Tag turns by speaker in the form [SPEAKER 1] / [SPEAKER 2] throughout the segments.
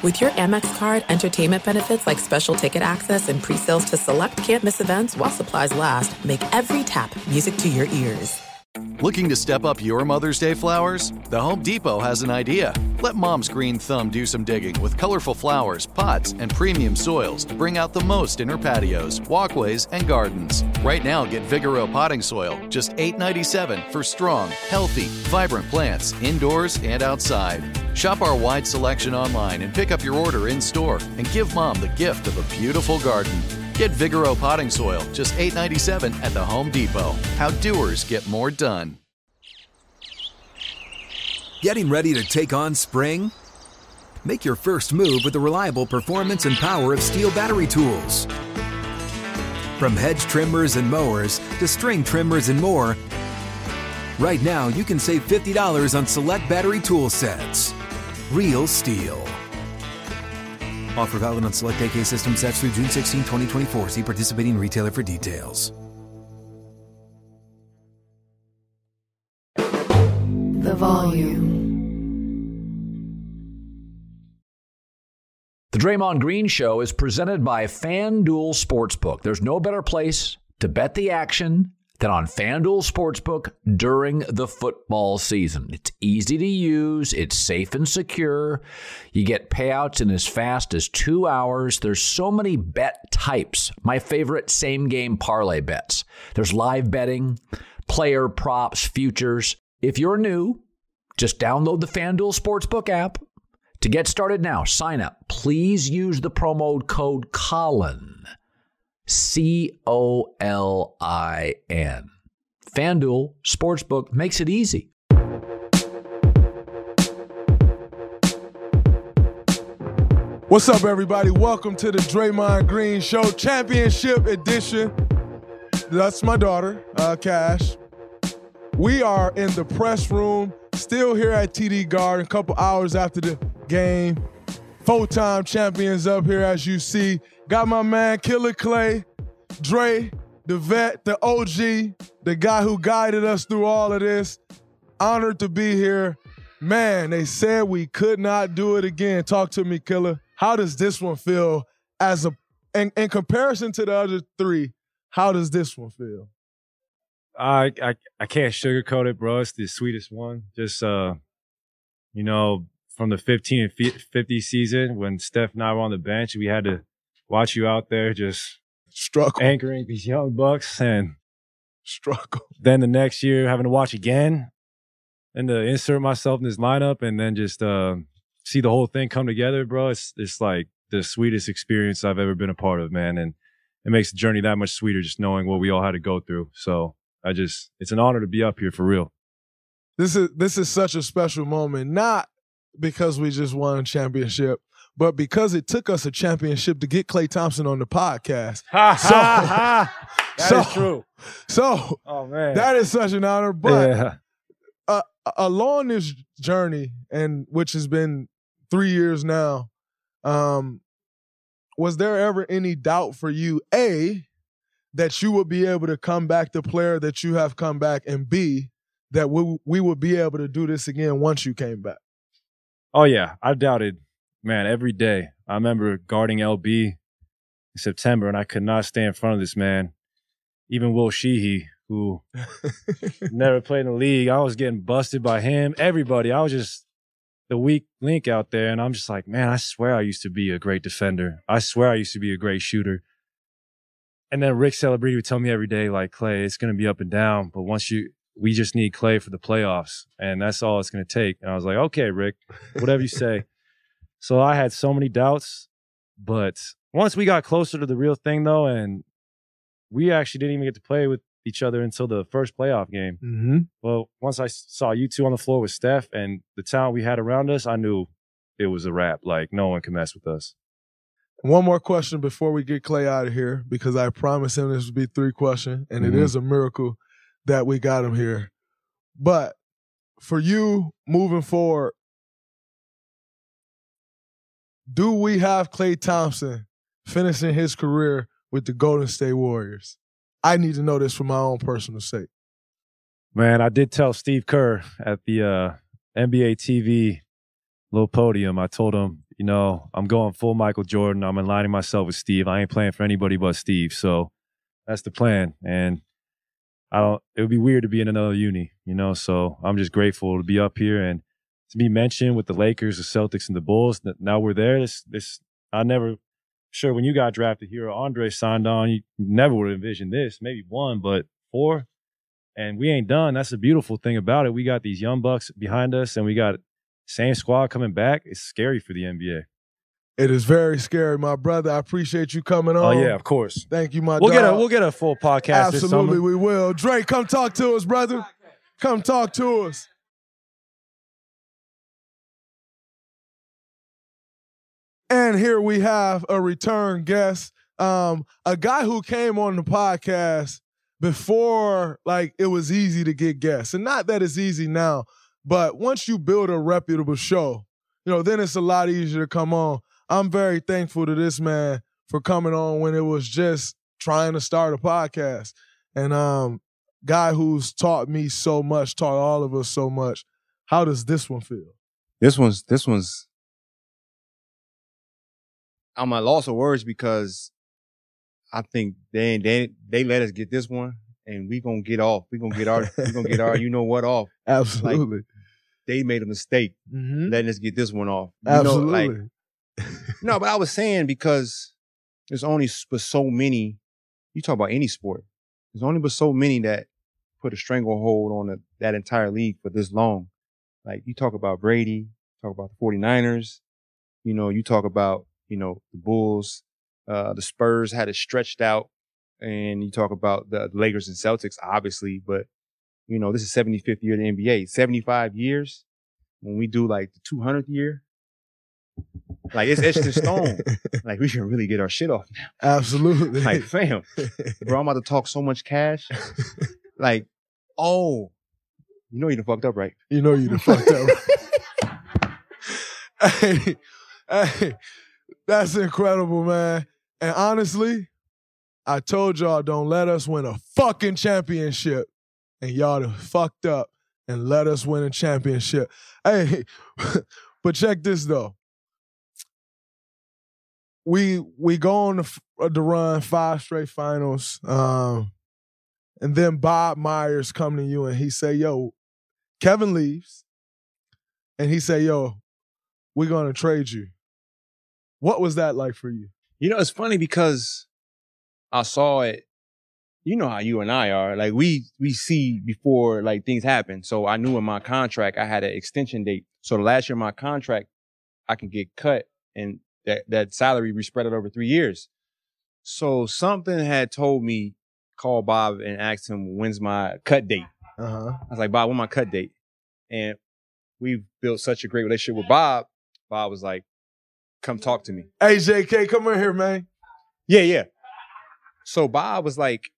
[SPEAKER 1] With your Amex card, entertainment benefits like special ticket access and pre-sales to select campus events while supplies last, make every tap music to your ears.
[SPEAKER 2] Looking to step up your Mother's Day flowers? The Home Depot has an idea. Let mom's green thumb do some digging with colorful flowers, pots, and premium soils to bring out the most in her patios, walkways, and gardens. Right now, get Vigoro potting soil, just $8.97 for strong, healthy, vibrant plants indoors and outside. Shop our wide selection online and pick up your order in store and give mom the gift of a beautiful garden. Get Vigoro potting soil, just $8.97 at the Home Depot. How doers get more done.
[SPEAKER 3] Getting ready to take on spring? Make your first move with the reliable performance and power of STIHL battery tools. From hedge trimmers and mowers to string trimmers and more, right now you can save $50 on select battery tool sets. Real STIHL. Offer valid on select AK system sets through June 16, 2024. See participating retailer for details.
[SPEAKER 4] The volume.
[SPEAKER 5] The Draymond Green Show is presented by FanDuel Sportsbook. There's no better place to bet the action than on FanDuel Sportsbook during the football season. It's easy to use, it's safe and secure. You get payouts in as fast as two hours. There's so many bet types. My favorite same game parlay bets. There's live betting, player props, futures. If you're new, just download the FanDuel Sportsbook app. To get started now, sign up. Please use the promo code Colin. C O L I N. FanDuel Sportsbook makes it easy.
[SPEAKER 6] What's up, everybody? Welcome to the Draymond Green Show Championship Edition. That's my daughter, uh, Cash. We are in the press room, still here at TD Garden, a couple hours after the game. Full-time champions up here, as you see. Got my man Killer Klay, Dre, the vet, the OG, the guy who guided us through all of this. Honored to be here. Man, they said we could not do it again. Talk to me, Killer. How does this one feel as a in, in comparison to the other three? How does this one feel?
[SPEAKER 7] I I I can't sugarcoat it, bro. It's the sweetest one. Just uh, you know, from the 15 and 50 season when Steph and I were on the bench, we had to watch you out there just
[SPEAKER 6] struggle
[SPEAKER 7] anchoring these young bucks and
[SPEAKER 6] struggle.
[SPEAKER 7] Then the next year having to watch again and to insert myself in this lineup and then just uh, see the whole thing come together, bro. It's it's like the sweetest experience I've ever been a part of, man. And it makes the journey that much sweeter just knowing what we all had to go through. So I just it's an honor to be up here for real.
[SPEAKER 6] This is this is such a special moment, not because we just won a championship, but because it took us a championship to get Klay Thompson on the podcast.
[SPEAKER 7] Ha so, ha ha! That so, is true.
[SPEAKER 6] So,
[SPEAKER 7] oh man,
[SPEAKER 6] that is such an honor. But yeah. uh, along this journey, and which has been three years now, um, was there ever any doubt for you, A, that you would be able to come back the player that you have come back, and B, that we, we would be able to do this again once you came back?
[SPEAKER 7] Oh, yeah. I doubted, man, every day. I remember guarding LB in September, and I could not stay in front of this man. Even Will Sheehey, who never played in the league, I was getting busted by him. Everybody, I was just the weak link out there. And I'm just like, man, I swear I used to be a great defender. I swear I used to be a great shooter. And then Rick Celebrini would tell me every day, like, Klay, it's going to be up and down. But once you, we just need Klay for the playoffs. And that's all it's going to take. And I was like, okay, Rick, whatever you say. so I had so many doubts. But once we got closer to the real thing, though, and we actually didn't even get to play with each other until the first playoff game.
[SPEAKER 6] Mm-hmm.
[SPEAKER 7] Well, once I saw you two on the floor with Steph and the talent we had around us, I knew it was a wrap. Like no one can mess with us.
[SPEAKER 6] One more question before we get Klay out of here, because I promised him this would be three questions, and mm-hmm. it is a miracle that we got him here. But for you moving forward, do we have Klay Thompson finishing his career with the Golden State Warriors? I need to know this for my own personal sake.
[SPEAKER 7] Man, I did tell Steve Kerr at the uh, NBA TV little podium. I told him you know, I'm going full Michael Jordan. I'm aligning myself with Steve. I ain't playing for anybody but Steve. So that's the plan. And I don't. It would be weird to be in another uni, you know. So I'm just grateful to be up here and to be mentioned with the Lakers, the Celtics, and the Bulls. Now we're there. This, this, I never. Sure, when you got drafted here, Andre signed on. You never would have envisioned this. Maybe one, but four, and we ain't done. That's the beautiful thing about it. We got these young bucks behind us, and we got same squad coming back. It's scary for the NBA.
[SPEAKER 6] It is very scary, my brother. I appreciate you coming on.
[SPEAKER 7] Oh yeah, of course.
[SPEAKER 6] Thank you, my
[SPEAKER 7] We'll
[SPEAKER 6] dog.
[SPEAKER 7] get a we'll get a full podcast
[SPEAKER 6] Absolutely, we will. Drake, come talk to us, brother. Come talk to us. And here we have a return guest, um, a guy who came on the podcast before like it was easy to get guests. And not that it's easy now, but once you build a reputable show, you know, then it's a lot easier to come on. I'm very thankful to this man for coming on when it was just trying to start a podcast. And um guy who's taught me so much, taught all of us so much. How does this one feel?
[SPEAKER 8] This one's this one's I'm at loss of words because I think they they they let us get this one and we gonna get off. We gonna get our we gonna get our you know what off.
[SPEAKER 6] Absolutely.
[SPEAKER 8] They made a mistake
[SPEAKER 6] Mhm.
[SPEAKER 8] letting us get this one off. You know,
[SPEAKER 6] Absolutely.
[SPEAKER 8] like no, but I was saying because there's only but so many. You talk about any sport. There's only but so many that put a stranglehold on the, that entire league for this long. Like you talk about Brady, talk about the 49ers. You know, you talk about you know the Bulls. Uh, the Spurs had it stretched out, and you talk about the Lakers and Celtics, obviously. But you know, this is 75th year of the NBA. 75 years. When we do like the 200th year, like it's etched in stone. like we can really get our shit off. now.
[SPEAKER 6] Absolutely.
[SPEAKER 8] Like fam, bro, I'm about to talk so much cash. Like, oh, you know you done fucked up, right?
[SPEAKER 6] you know you done fucked up. hey, hey, that's incredible, man. And honestly, I told y'all don't let us win a fucking championship. And y'all done fucked up and let us win a championship. Hey, but check this though. We we go on f- uh, the run five straight finals. Um, and then Bob Myers come to you and he say, yo, Kevin leaves. And he say, yo, we're gonna trade you. What was that like for you?
[SPEAKER 8] You know, it's funny because I saw it. You know how you and I are. Like we we see before like things happen. So I knew in my contract I had an extension date. So the last year my contract, I can get cut and that that salary be spread out over three years. So something had told me call Bob and ask him when's my cut date.
[SPEAKER 6] Uh-huh.
[SPEAKER 8] I was like, Bob, when my cut date? And we've built such a great relationship with Bob. Bob was like, come talk to me.
[SPEAKER 6] Hey JK, come in here, man.
[SPEAKER 8] Yeah, yeah. So Bob was like,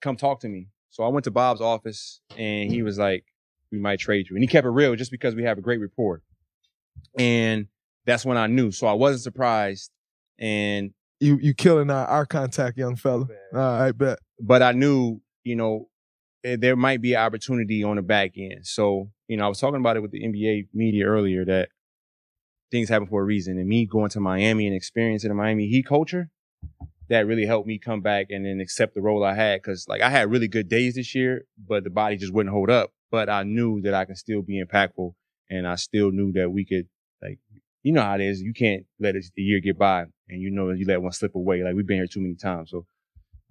[SPEAKER 8] come talk to me. So I went to Bob's office and he was like, we might trade you. And he kept it real just because we have a great rapport. And that's when I knew. So I wasn't surprised. And
[SPEAKER 6] You you killing our, our contact, young fella. All right, bet.
[SPEAKER 8] but I knew, you know, eh, there might be an opportunity on the back end. So, you know, I was talking about it with the NBA media earlier that things happen for a reason. And me going to Miami and experiencing the Miami Heat culture, that really helped me come back and then accept the role I had. Cause like I had really good days this year, but the body just wouldn't hold up. But I knew that I can still be impactful and I still knew that we could like, you know how it is. You can't let the year get by and you know, you let one slip away. Like we've been here too many times. So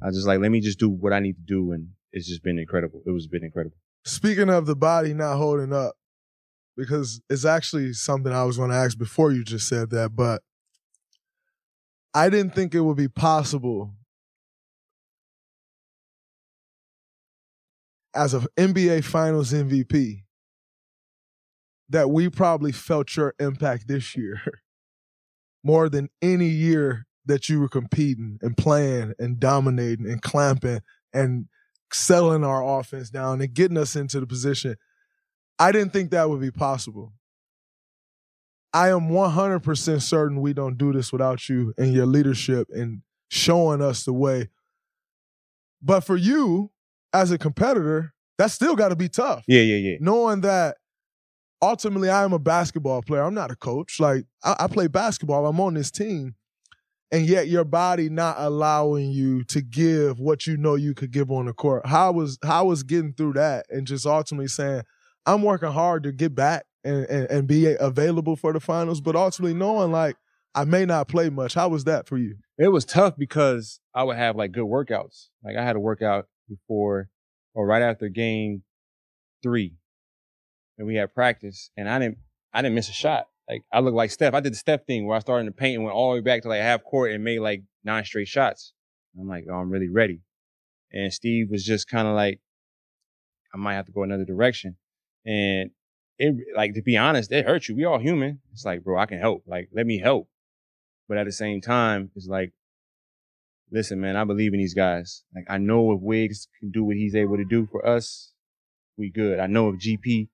[SPEAKER 8] I was just like, let me just do what I need to do. And it's just been incredible. It was been incredible.
[SPEAKER 6] Speaking of the body not holding up, because it's actually something I was going to ask before you just said that, but I didn't think it would be possible as an NBA Finals MVP that we probably felt your impact this year more than any year that you were competing and playing and dominating and clamping and settling our offense down and getting us into the position. I didn't think that would be possible. I am 100% certain we don't do this without you and your leadership and showing us the way. But for you, as a competitor, that's still got to be tough.
[SPEAKER 8] Yeah, yeah, yeah.
[SPEAKER 6] Knowing that ultimately I am a basketball player. I'm not a coach. Like I, I play basketball. I'm on this team. And yet your body not allowing you to give what you know you could give on the court. How was how was getting through that and just ultimately saying, I'm working hard to get back and, and, and be available for the finals, but ultimately knowing like I may not play much. How was that for you?
[SPEAKER 8] It was tough because I would have like good workouts. Like I had a workout before or right after game three and we had practice and I didn't I didn't miss a shot. Like I looked like Steph. I did the Steph thing where I started in the paint and went all the way back to like half court and made like nine straight shots. I'm like, oh, I'm really ready. And Steve was just kind of like, I might have to go another direction. And it like to be honest, it hurts you. We all human. It's like, bro, I can help. Like, let me help. But at the same time, it's like, listen, man, I believe in these guys. Like, I know if Wiggs can do what he's able to do for us, we good. I know if GP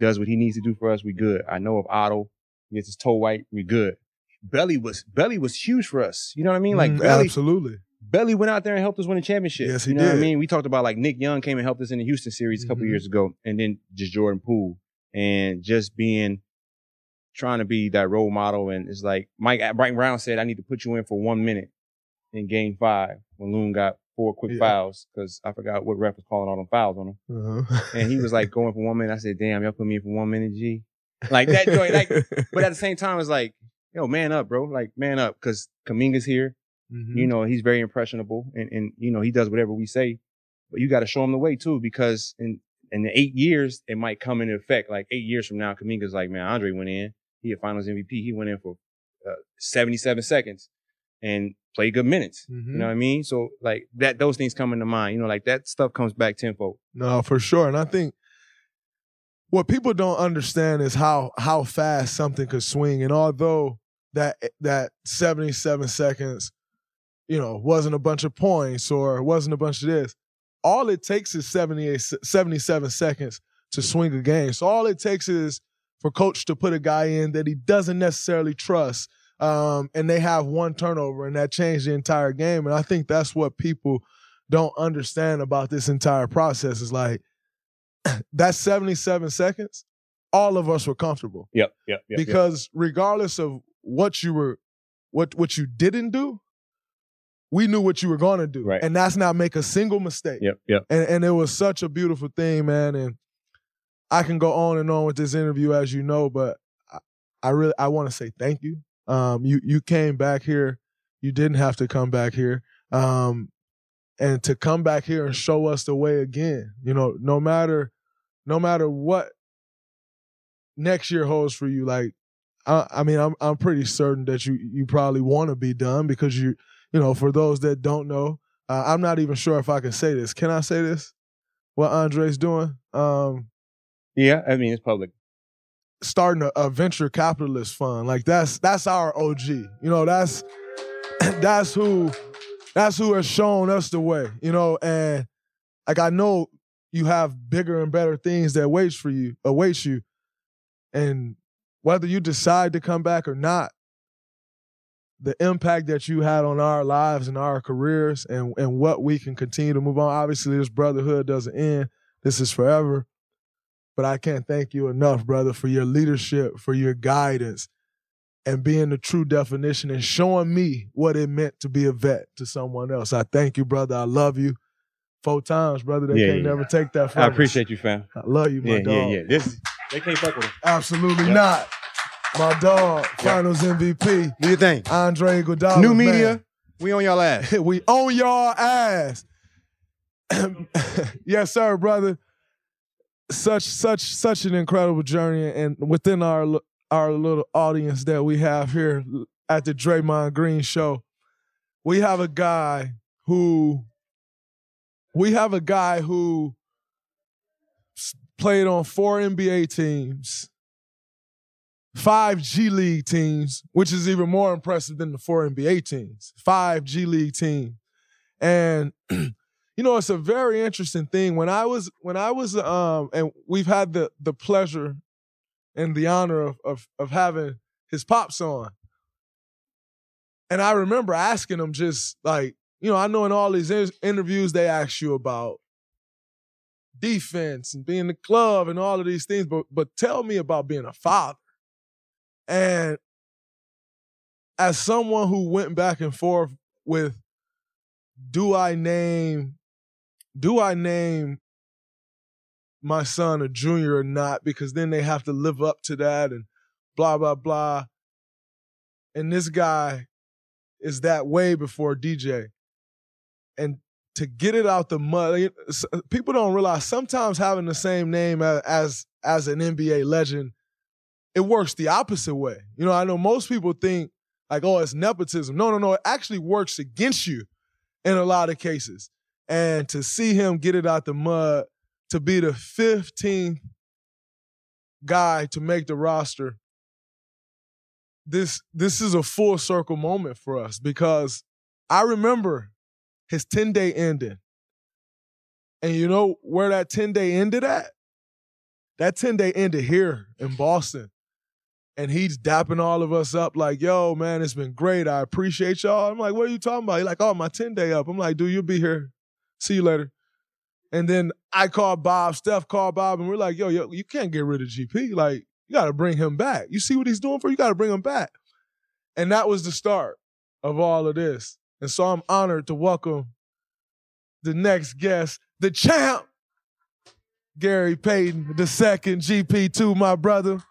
[SPEAKER 8] does what he needs to do for us, we good. I know if Otto gets his toe white, we good. Belly was Belly was huge for us. You know what I mean? Like
[SPEAKER 6] Mm,
[SPEAKER 8] Belly,
[SPEAKER 6] absolutely.
[SPEAKER 8] Belly went out there and helped us win a championship.
[SPEAKER 6] Yes, he
[SPEAKER 8] you know what I mean? We talked about like Nick Young came and helped us in the Houston series a couple
[SPEAKER 6] Mhm.
[SPEAKER 8] years ago, and then just Jordan Poole and just being trying to be that role model. And it's like Mike Mike Brown said, I need to put you in for one minute in Game Five when Loon got four quick
[SPEAKER 6] Yeah.
[SPEAKER 8] fouls because I forgot what ref was calling all them fouls on him,
[SPEAKER 6] Uh-huh.
[SPEAKER 8] and he was like going for one minute. I said, Damn, y'all put me in for one minute, G. Like that joint, like but at the same time, it's like, yo, man up, bro. Like, man up, because Kuminga's here.
[SPEAKER 6] Mhm.
[SPEAKER 8] You know, he's very impressionable, and and you know he does whatever we say. But you got to show him the way too, because in in the eight years it might come into effect. Like eight years from now, Kuminga's like, man, Andre went in. He a Finals MVP. He went in for uh, seventy seven seconds and played good minutes.
[SPEAKER 6] Mhm.
[SPEAKER 8] You know what I mean? So like that, those things come into mind. You know, like that stuff comes back tenfold.
[SPEAKER 6] No, for sure. And I think what people don't understand is how how fast something could swing. And although that that 77 seconds, you know, wasn't a bunch of points or wasn't a bunch of this, all it takes is 78 77 seconds to swing a game. So all it takes is for coach to put a guy in that he doesn't necessarily trust. Um, and they have one turnover and that changed the entire game. And I think that's what people don't understand about this entire process is like that 77 seconds, all of us were comfortable
[SPEAKER 8] Yep, yep, yep.
[SPEAKER 6] because regardless of what you were, what what you didn't do, we knew what you were going to do,
[SPEAKER 8] Right.
[SPEAKER 6] and that's not make a single mistake.
[SPEAKER 8] yep, yep.
[SPEAKER 6] And and it was such a beautiful thing, man. And I can go on and on with this interview, as you know, but I, I really I want to say thank you. Um, you you came back here, you didn't have to come back here. Um, and to come back here and show us the way again, you know, no matter no matter what next year holds for you, like I, I mean, I'm I'm pretty certain that you you probably want to be done because you you know for those that don't know, uh, I'm not even sure if I can say this. Can I say this? What Andre's doing? Um,
[SPEAKER 8] Yeah, I mean it's public.
[SPEAKER 6] Starting a, a venture capitalist fund. Like that's that's our OG. You know, that's that's who that's who has shown us the way. You know, and like I know you have bigger and better things that waits for you, awaits you, and whether you decide to come back or not, the impact that you had on our lives and our careers and and what we can continue to move on. Obviously, this brotherhood doesn't end. This is forever. But I can't thank you enough, brother, for your leadership, for your guidance, and being the true definition and showing me what it meant to be a vet to someone else. I thank you, brother. I love you. Four times, brother. They
[SPEAKER 8] Yeah,
[SPEAKER 6] can't
[SPEAKER 8] yeah.
[SPEAKER 6] never take that from
[SPEAKER 8] I
[SPEAKER 6] us.
[SPEAKER 8] appreciate you, fam.
[SPEAKER 6] I love you, my
[SPEAKER 8] Yeah,
[SPEAKER 6] dog.
[SPEAKER 8] yeah, yeah. This they can't fuck with us.
[SPEAKER 6] Absolutely
[SPEAKER 8] Yep.
[SPEAKER 6] not. My dog, finals MVP, What
[SPEAKER 8] Do you think?
[SPEAKER 6] Andre Iguodala.
[SPEAKER 8] New
[SPEAKER 6] man.
[SPEAKER 8] media, we on y'all ass.
[SPEAKER 6] we on y'all ass. yes, sir, brother. Such such such an incredible journey, and within our our little audience that we have here at the Draymond Green Show, we have a guy who we have a guy who played on four NBA teams, five G League teams, which is even more impressive than the four NBA teams. Five G League team, and you know it's a very interesting thing. When I was when I was um, and we've had the the pleasure and the honor of of, of having his pops on, and I remember asking him just like you know I know in all these in- interviews they ask you about defense and being the club and all of these things, but but tell me about being a father. And as someone who went back and forth with do I name do I name my son a junior or not? Because then they have to live up to that and blah blah blah. And this guy is that way before DJ and to get it out the mud uh, people don't realize sometimes having the same name as as an NBA legend it works the opposite way. You know I know most people think like oh it's nepotism. No no no it actually works against you in a lot of cases and to see him get it out the mud to be the 15th guy to make the roster this this is a full circle moment for us because I remember his 10 day ending. And you know where that 10 day ended at? That 10 day ended here in Boston. And he's dapping all of us up like, yo, man, it's been great. I appreciate y'all. I'm like, what are you talking about? He's like, oh, my 10 day up. I'm like, dude, you'll be here. See you later. And then I called Bob, Steph called Bob, and we're like, yo, yo, you can't get rid of GP. Like, you got to bring him back. You see what he's doing for you? got to bring him back. And that was the start of all of this. And so I'm honored to welcome the next guest, the champ, Gary Payton, the second GP2, my brother.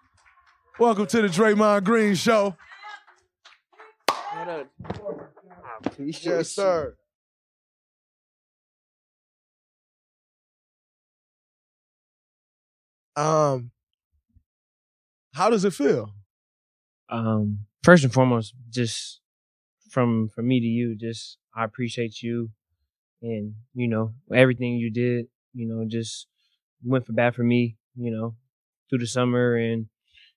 [SPEAKER 6] Welcome to the Draymond Green Show. Yes, sir. Um, how does it feel?
[SPEAKER 9] Um, first and foremost, just from from me to you, just I appreciate you and you know everything you did. You know, just went for bad for me. You know, through the summer and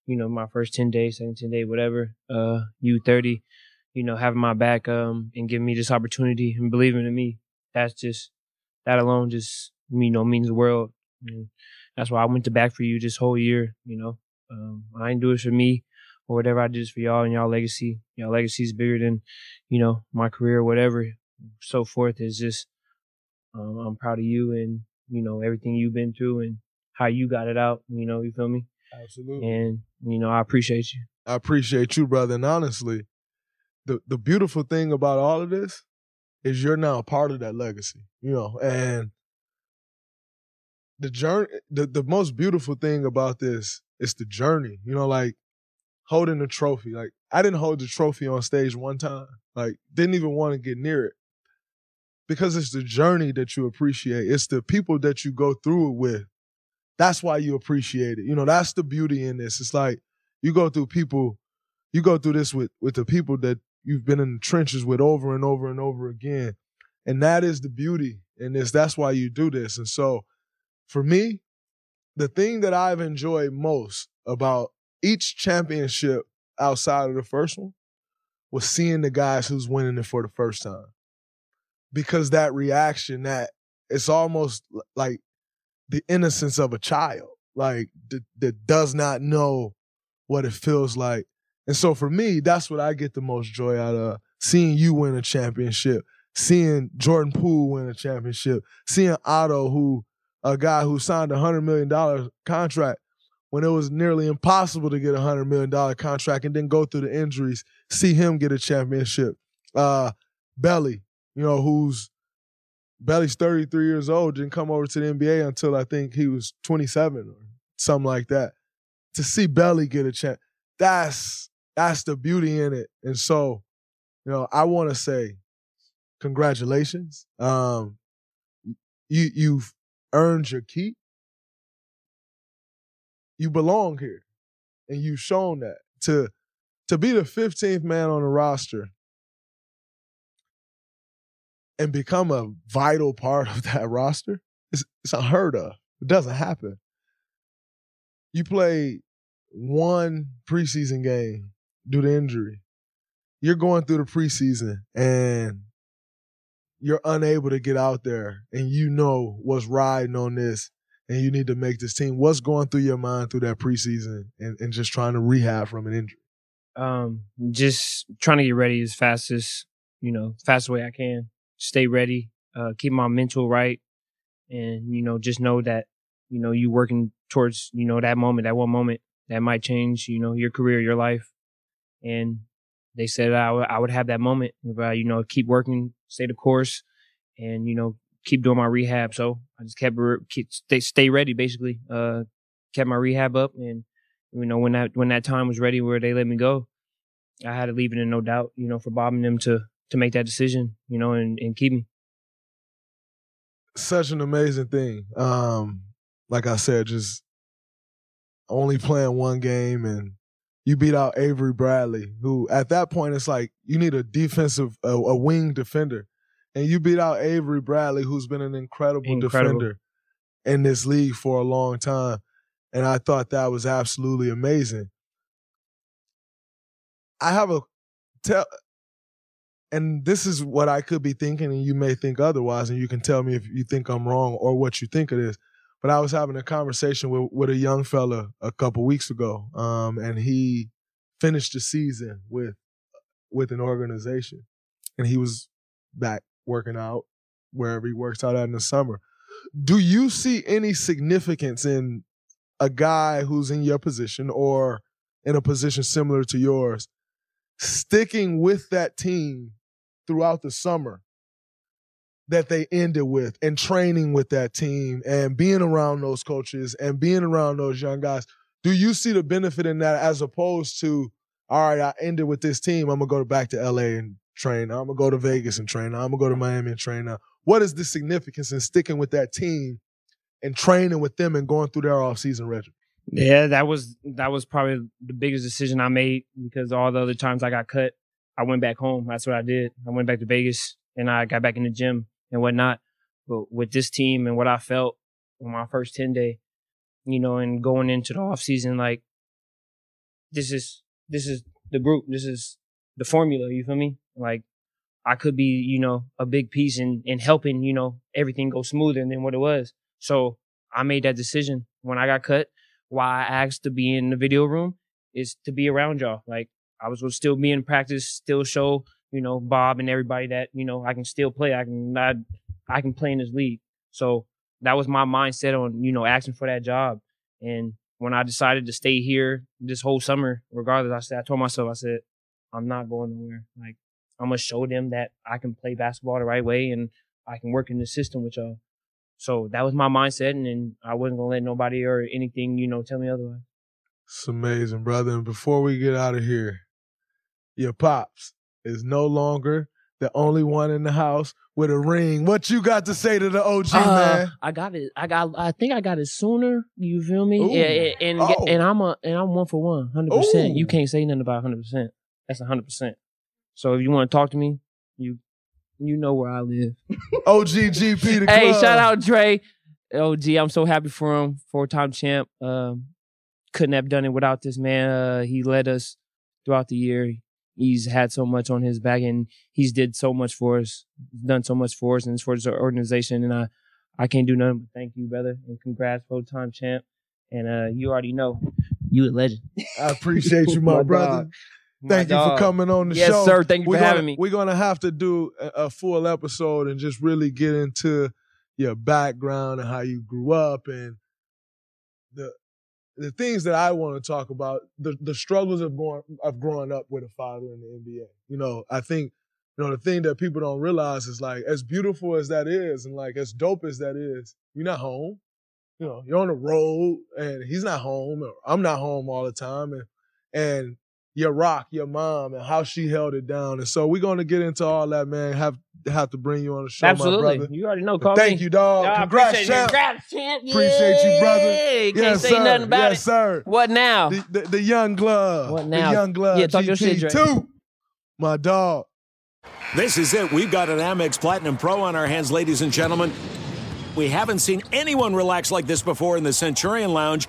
[SPEAKER 9] you know my first ten days, second ten day, whatever. Uh, you thirty, you know, having my back um and giving me this opportunity and believing in me. That's just that alone just you know means the world. And that's why I went to back for you this whole year. You know, um, I didn't do it for me or whatever I did is for y'all and y'all legacy. Y'all legacy is bigger than, you know, my career, whatever, so forth. Is just, um, I'm proud of you and you know everything you've been through and how you got it out. You know, you feel me?
[SPEAKER 6] Absolutely.
[SPEAKER 9] And you know, I appreciate you.
[SPEAKER 6] I appreciate you, brother. And honestly, the the beautiful thing about all of this is you're now a part of that legacy. You know, and the journey the, the most beautiful thing about this is the journey. You know, like holding the trophy. Like I didn't hold the trophy on stage one time. Like didn't even want to get near it. Because it's the journey that you appreciate. It's the people that you go through it with. That's why you appreciate it. You know, that's the beauty in this. It's like you go through people, you go through this with with the people that you've been in the trenches with over and over and over again. And that is the beauty in this. That's why you do this. And so for me, the thing that I've enjoyed most about each championship outside of the first one was seeing the guys who's winning it for the first time. Because that reaction, that it's almost like the innocence of a child, like that, does not know what it feels like. And so for me, that's what I get the most joy out of seeing you win a championship, seeing Jordan Poole win a championship, seeing Otto, who a guy who signed a hundred million dollar contract when it was nearly impossible to get a hundred million dollar contract and then go through the injuries, see him get a championship. Uh, Belly, you know, who's Belly's 33 years old, didn't come over to the NBA until I think he was 27 or something like that. To see Belly get a chance, that's that's the beauty in it. And so, you know, I want to say congratulations. Um, you you've earned your keep. You belong here. And you've shown that. To to be the 15th man on the roster and become a vital part of that roster, it's, it's unheard of. It doesn't happen. You play one preseason game due to injury. You're going through the preseason and you're unable to get out there and you know what's riding on this and you need to make this team. What's going through your mind through that preseason and, and just trying to rehab from an injury?
[SPEAKER 9] Um, just trying to get ready as fast as, you know, fast way I can. Stay ready, uh, keep my mental right and you know just know that you know you working towards you know that moment, that one moment that might change you know your career, your life, and they said I would I would have that moment I you know keep working, stay the course, and you know keep doing my rehab. So I just kept keep, stay stay ready basically. Uh, kept my rehab up, and you know when that when that time was ready where they let me go, I had to leave it in no doubt. You know for bobbing them to to make that decision. You know and and keep me.
[SPEAKER 6] Such an amazing thing. Um, like I said, just only playing one game and you beat out Avery Bradley, who at that point it's like you need a defensive, a, a wing defender, and you beat out Avery Bradley, who's been an incredible, incredible, defender in this league for a long time, and I thought that was absolutely amazing. I have a tell, and this is what I could be thinking, and you may think otherwise, and you can tell me if you think I'm wrong or what you think it is. But I was having a conversation with, with a young fella a couple weeks ago, um, and he finished the season with with an organization, and he was back working out wherever he works out at in the summer. Do you see any significance in a guy who's in your position or in a position similar to yours sticking with that team throughout the summer that they ended with and training with that team and being around those coaches and being around those young guys. Do you see the benefit in that as opposed to, all right, I ended with this team, I'm gonna go back to LA and train. I'm gonna go to Vegas and train. I'm gonna go to Miami and train. Now, what is the significance in sticking with that team and training with them and going through their off-season regimen?
[SPEAKER 9] Yeah, that was that was probably the biggest decision I made because all the other times I got cut, I went back home. That's what I did. I went back to Vegas and I got back in the gym and whatnot. But with this team and what I felt on my first 10 day, you know, and going into the off season, like this is this is the group, this is the formula, you feel me? Like I could be, you know, a big piece in in helping, you know, everything go smoother than what it was. So I made that decision when I got cut. Why I asked to be in the video room is to be around y'all. Like I was still be in practice, still show you know, Bob and everybody that, you know, I can still play. I can not I can play in this league. So that was my mindset on, you know, asking for that job. And when I decided to stay here this whole summer, regardless, I said I told myself, I said, I'm not going nowhere. Like I'm gonna show them that I can play basketball the right way and I can work in the system with y'all. So that was my mindset and, and I wasn't gonna let nobody or anything, you know, tell me otherwise.
[SPEAKER 6] It's amazing, brother. And before we get out of here, your pops, is no longer the only one in the house with a ring. What you got to say to the OG uh, man?
[SPEAKER 9] I got it. I got. I think I got it sooner. You feel me? Ooh. Yeah, and oh. and I'm a and I'm one for one, hundred percent. You can't say nothing about hundred percent. That's hundred percent. So if you want to talk to me, you you know where I live.
[SPEAKER 6] OGGP. The
[SPEAKER 9] hey, shout out Dre. OG, I'm so happy for him. Four time champ. Um, couldn't have done it without this man. Uh, he led us throughout the year he's had so much on his back and he's did so much for us, done so much for us and for his organization. And I, I can't do nothing but thank you, brother, and congrats, full time champ. And uh, you already know, you a legend.
[SPEAKER 6] I appreciate you, my, my brother. Thank my you dog. for coming on the
[SPEAKER 9] yes,
[SPEAKER 6] show.
[SPEAKER 9] Yes, sir. Thank you
[SPEAKER 6] we're
[SPEAKER 9] for
[SPEAKER 6] gonna,
[SPEAKER 9] having me.
[SPEAKER 6] We're gonna have to do a, a full episode and just really get into your background and how you grew up and the things that I want to talk about, the the struggles of going of growing up with a father in the NBA. You know, I think, you know, the thing that people don't realize is like as beautiful as that is, and like as dope as that is, you're not home. You know, you're on the road, and he's not home, or I'm not home all the time, and and your rock, your mom, and how she held it down. And so we're gonna get into all that, man. Have have to bring you on the show,
[SPEAKER 9] Absolutely.
[SPEAKER 6] my brother.
[SPEAKER 9] You already know. Call
[SPEAKER 6] thank
[SPEAKER 9] me.
[SPEAKER 6] you, dog.
[SPEAKER 9] Yeah,
[SPEAKER 6] Congrats, champ.
[SPEAKER 9] Congrats, champ.
[SPEAKER 6] Appreciate you, brother.
[SPEAKER 9] Can't
[SPEAKER 6] yes,
[SPEAKER 9] say
[SPEAKER 6] sir.
[SPEAKER 9] nothing about
[SPEAKER 6] yes,
[SPEAKER 9] it.
[SPEAKER 6] sir.
[SPEAKER 9] What now?
[SPEAKER 6] The, the, the young glove.
[SPEAKER 9] What now?
[SPEAKER 6] The young glove.
[SPEAKER 9] Yeah, talk
[SPEAKER 6] GP
[SPEAKER 9] your shit, Dre.
[SPEAKER 6] Two. My dog.
[SPEAKER 10] This is it. We've got an Amex Platinum Pro on our hands, ladies and gentlemen. We haven't seen anyone relax like this before in the Centurion Lounge.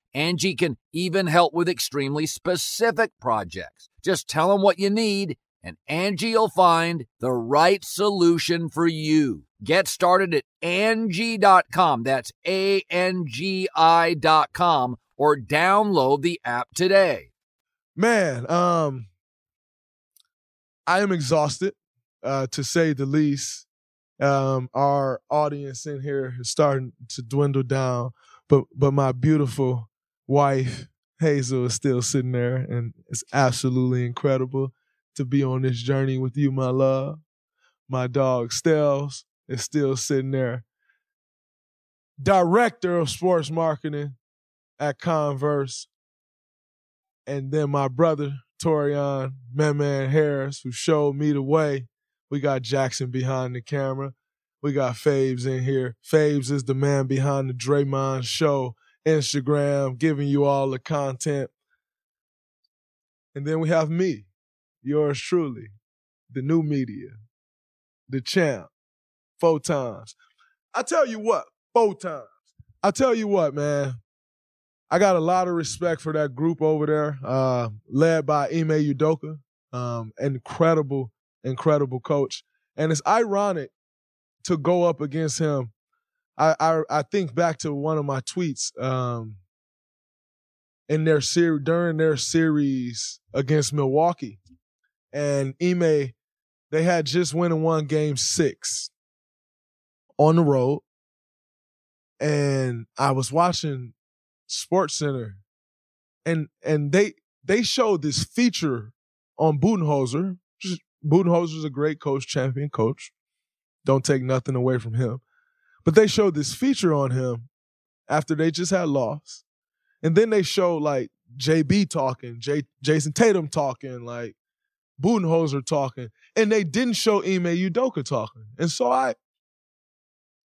[SPEAKER 5] Angie can even help with extremely specific projects. Just tell them what you need and Angie will find the right solution for you. Get started at Angie.com. That's A-N-G-I dot com or download the app today.
[SPEAKER 6] Man, um, I am exhausted, uh, to say the least. Um, our audience in here is starting to dwindle down, but but my beautiful wife Hazel is still sitting there, and it's absolutely incredible to be on this journey with you, my love. My dog Stells is still sitting there. Director of sports marketing at Converse, and then my brother Torian Man Harris, who showed me the way. We got Jackson behind the camera. We got Faves in here. Faves is the man behind the Draymond Show Instagram, giving you all the content. And then we have me, yours truly, the new media, the champ, four times. I tell you what, four times. I tell you what, man. I got a lot of respect for that group over there, uh, led by Ime Udoka, um, incredible, incredible coach. And it's ironic to go up against him. I I, I think back to one of my tweets um, in their series during their series against Milwaukee, and Ime, they had just went and won Game Six on the road, and I was watching Sports Center, and and they they showed this feature on Budenholzer. Budenholzer's a great coach, champion coach. Don't take nothing away from him. But they showed this feature on him after they just had lost. And then they showed like JB talking, J- Jayson Tatum talking, like Budenholzer talking. And they didn't show Ime Udoka talking. And so I,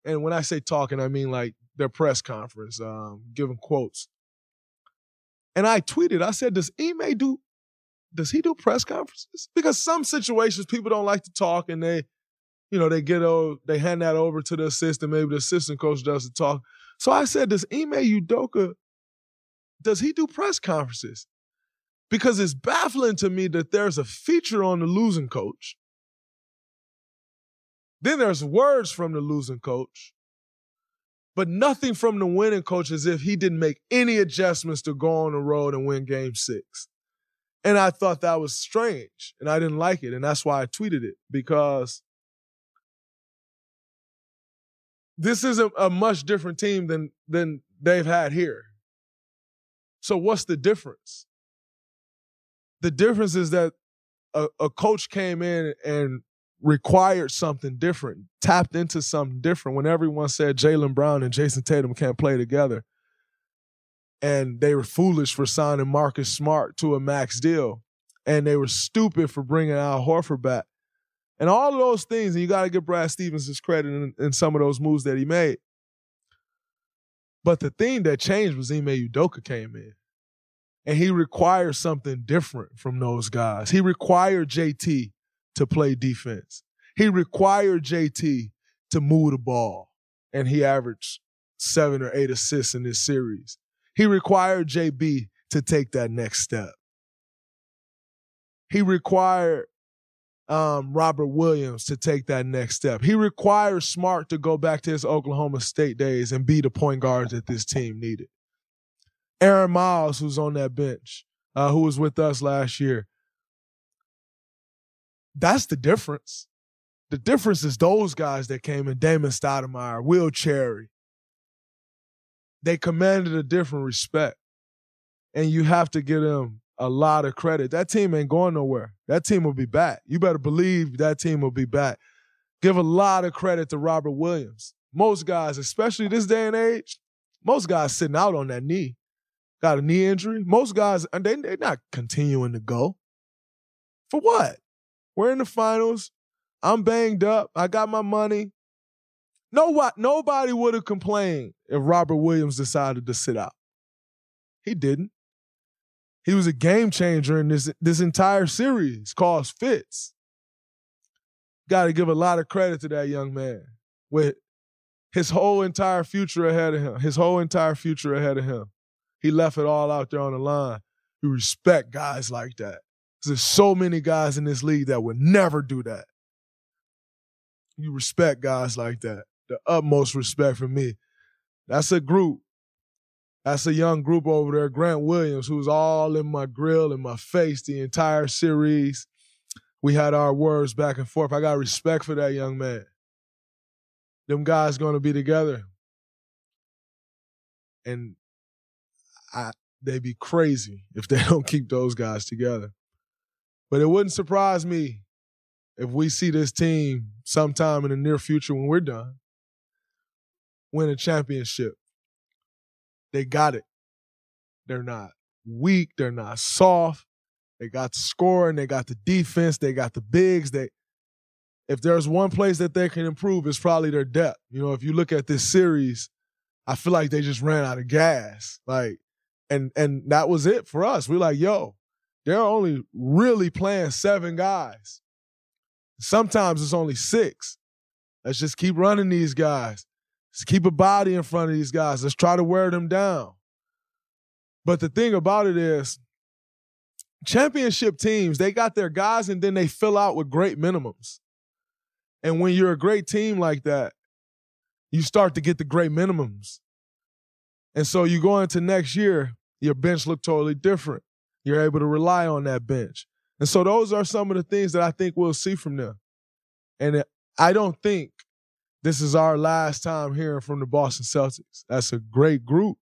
[SPEAKER 6] and when I say talking, I mean like their press conference, um, giving quotes. And I tweeted, I said, does Ime do, does he do press conferences? Because some situations people don't like to talk and they, you know, they get over, they hand that over to the assistant. Maybe the assistant coach does the talk. So I said, does Ime Udoka, does he do press conferences? Because it's baffling to me that there's a feature on the losing coach. Then there's words from the losing coach, but nothing from the winning coach as if he didn't make any adjustments to go on the road and win game six. And I thought that was strange and I didn't like it. And that's why I tweeted it because this is a, a much different team than than they've had here. So what's the difference? the difference is that a, a coach came in and required something different, tapped into something different when everyone said Jaylen Brown and Jayson Tatum can't play together. And they were foolish for signing Marcus Smart to a max deal. And they were stupid for bringing Al Horford back. And all of those things, and you got to give Brad Stevens his credit in, in, some of those moves that he made. But the thing that changed was Ime Udoka came in. And he required something different from those guys. He required JT to play defense. He required JT to move the ball. And he averaged seven or eight assists in this series. He required JB to take that next step. He required um, Robert Williams to take that next step. He requires Smart to go back to his Oklahoma State days and be the point guard that this team needed. Aaron Miles, who's on that bench, uh, who was with us last year. That's the difference. The difference is those guys that came in, Damon Stoudamire, Will Cherry. They commanded a different respect. And you have to give them a lot of credit. That team ain't going nowhere. That team will be back. You better believe that team will be back. Give a lot of credit to Robert Williams. Most guys, especially this day and age, most guys sitting out on that knee. Got a knee injury. Most guys, and they, they're not continuing to go. For what? We're in the finals. I'm banged up. I got my money. No? Nobody would have complained if Robert Williams decided to sit out. He didn't. He was a game changer in this this entire series. Calls fits. Got to give a lot of credit to that young man with his whole entire future ahead of him. His whole entire future ahead of him. He left it all out there on the line. You respect guys like that. There's so many guys in this league that would never do that. You respect guys like that. The utmost respect for me. That's a group that's a young group over there. Grant Williams, who's all in my grill and my face the entire series. We had our words back and forth. I got respect for that young man. Them guys to be together. And I, they'd be crazy if they don't keep those guys together. But it wouldn't surprise me if we see this team sometime in the near future when we're done win a championship. They got it. They're not weak. They're not soft. They got the scoring. They got the defense. They got the bigs. They, if there's one place that they can improve, it's probably their depth. You know, if you look at this series, I feel like they just ran out of gas. Like, and and that was it for us. We're like, yo, they're only really playing seven guys. Sometimes it's only six. Let's just keep running these guys. Let's keep a body in front of these guys. Let's try to wear them down. But the thing about it is, championship teams, they got their guys and then they fill out with great minimums. And when you're a great team like that, you start to get the great minimums. And so you go into next year, your bench look totally different. You're able to rely on that bench. And so those are some of the things that I think we'll see from them. And I don't think this is our last time hearing from the Boston Celtics. That's a great group.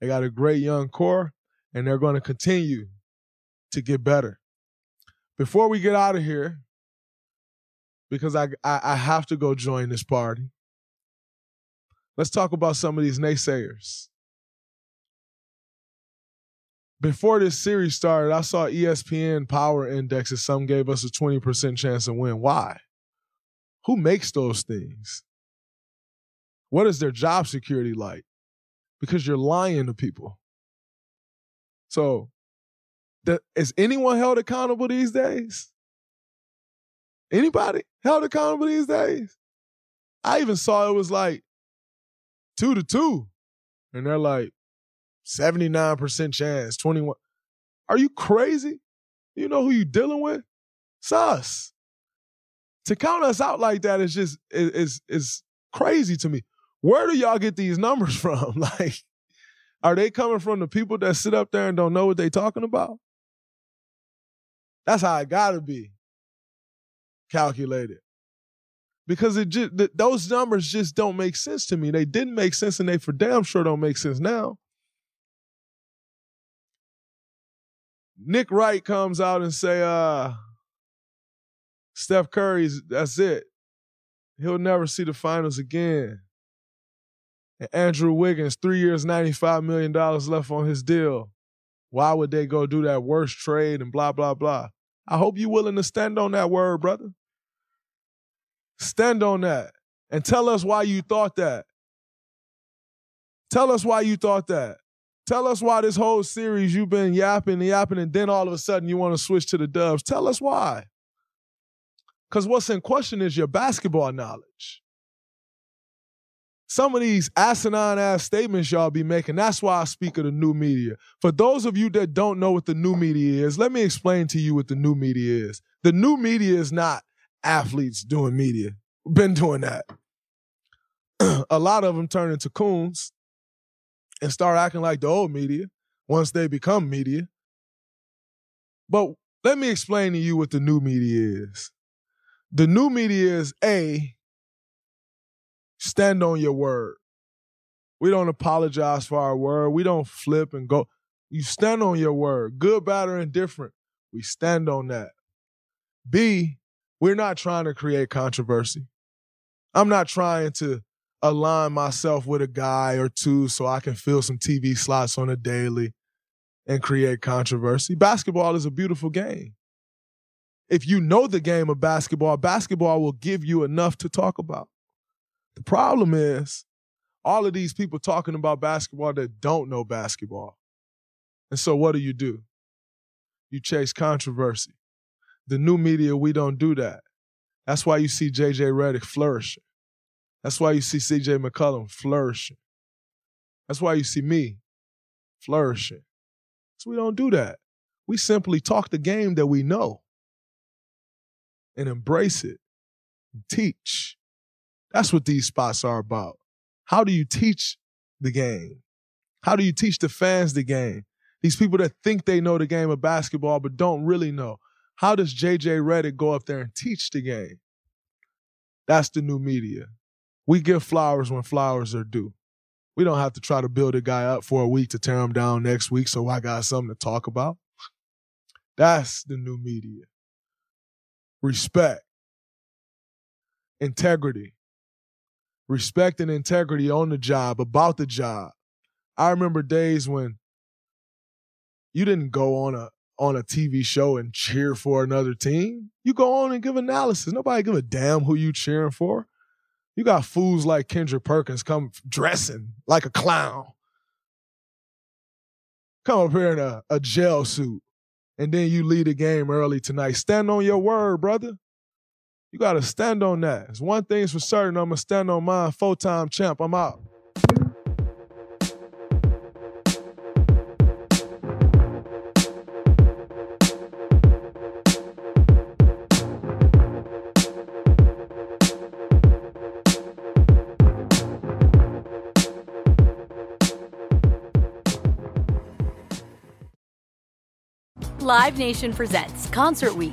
[SPEAKER 6] They got a great young core, and they're going to continue to get better. Before we get out of here, because I, I, I have to go join this party, let's talk about some of these naysayers. Before this series started, I saw ESPN Power Indexes. Some gave us a 20% chance to win. Why? Who makes those things? What is their job security like? Because you're lying to people. So, the, is anyone held accountable these days? Anybody held accountable these days? I even saw it was like two to two. And they're like 79% chance, 21. Are you crazy? You know who you dealing with? It's us. To count us out like that is just is is crazy to me where do y'all get these numbers from? like, are they coming from the people that sit up there and don't know what they talking about? That's how it gotta be calculated. Because it just th- those numbers just don't make sense to me. They didn't make sense and they for damn sure don't make sense now. Nick Wright comes out and say, uh, Steph Curry's that's it. He'll never see the finals again. And Andrew Wiggins, three years, $95 million left on his deal. Why would they go do that worst trade and blah, blah, blah? I hope you're willing to stand on that word, brother. Stand on that and tell us why you thought that. Tell us why you thought that. Tell us why this whole series you've been yapping and yapping, and then all of a sudden you want to switch to the Dubs. Tell us why. Because what's in question is your basketball knowledge. Some of these asinine ass statements y'all be making, that's why I speak of the new media. For those of you that don't know what the new media is, let me explain to you what the new media is. The new media is not athletes doing media. Been doing that. a lot of them turn into coons and start acting like the old media once they become media. But let me explain to you what the new media is. The new media is A, stand on your word. We don't apologize for our word. We don't flip and go. You stand on your word, good, bad, or indifferent. We stand on that. B, we're not trying to create controversy. I'm not trying to align myself with a guy or two so I can fill some TV slots on a daily and create controversy. Basketball is a beautiful game. If you know the game of basketball, basketball will give you enough to talk about. The problem is all of these people talking about basketball that don't know basketball. And so what do you do? You chase controversy. The new media, we don't do that. That's why you see JJ Redick flourishing. That's why you see CJ McCollum flourishing. That's why you see me flourishing. So we don't do that. We simply talk the game that we know and embrace it and teach. That's what these spots are about. How do you teach the game? How do you teach the fans the game? These people that think they know the game of basketball but don't really know. How does JJ Redick go up there and teach the game? That's the new media. We give flowers when flowers are due. We don't have to try to build a guy up for a week to tear him down next week so I got something to talk about. That's the new media. Respect, integrity, respect and integrity on the job, about the job. I remember days when you didn't go on a on a TV show and cheer for another team. You go on and give analysis. Nobody give a damn who you cheering for. You got fools like Kendrick Perkins come dressing like a clown. Come up here in a, a gel suit, and then you lead a game early tonight. Stand on your word, brother. You got to stand on that. It's one thing's for certain. I'm going to stand on mine. Full time champ. I'm out.
[SPEAKER 11] Live Nation presents Concert Week.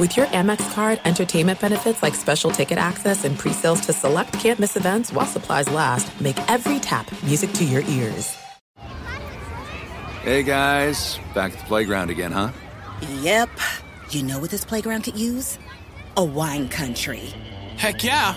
[SPEAKER 1] With your Amex card, entertainment benefits like special ticket access and pre-sales to select campus events while supplies last, make every tap music to your ears.
[SPEAKER 12] Hey guys, back at the playground again, huh?
[SPEAKER 13] Yep. You know what this playground could use? A wine country.
[SPEAKER 14] Heck yeah,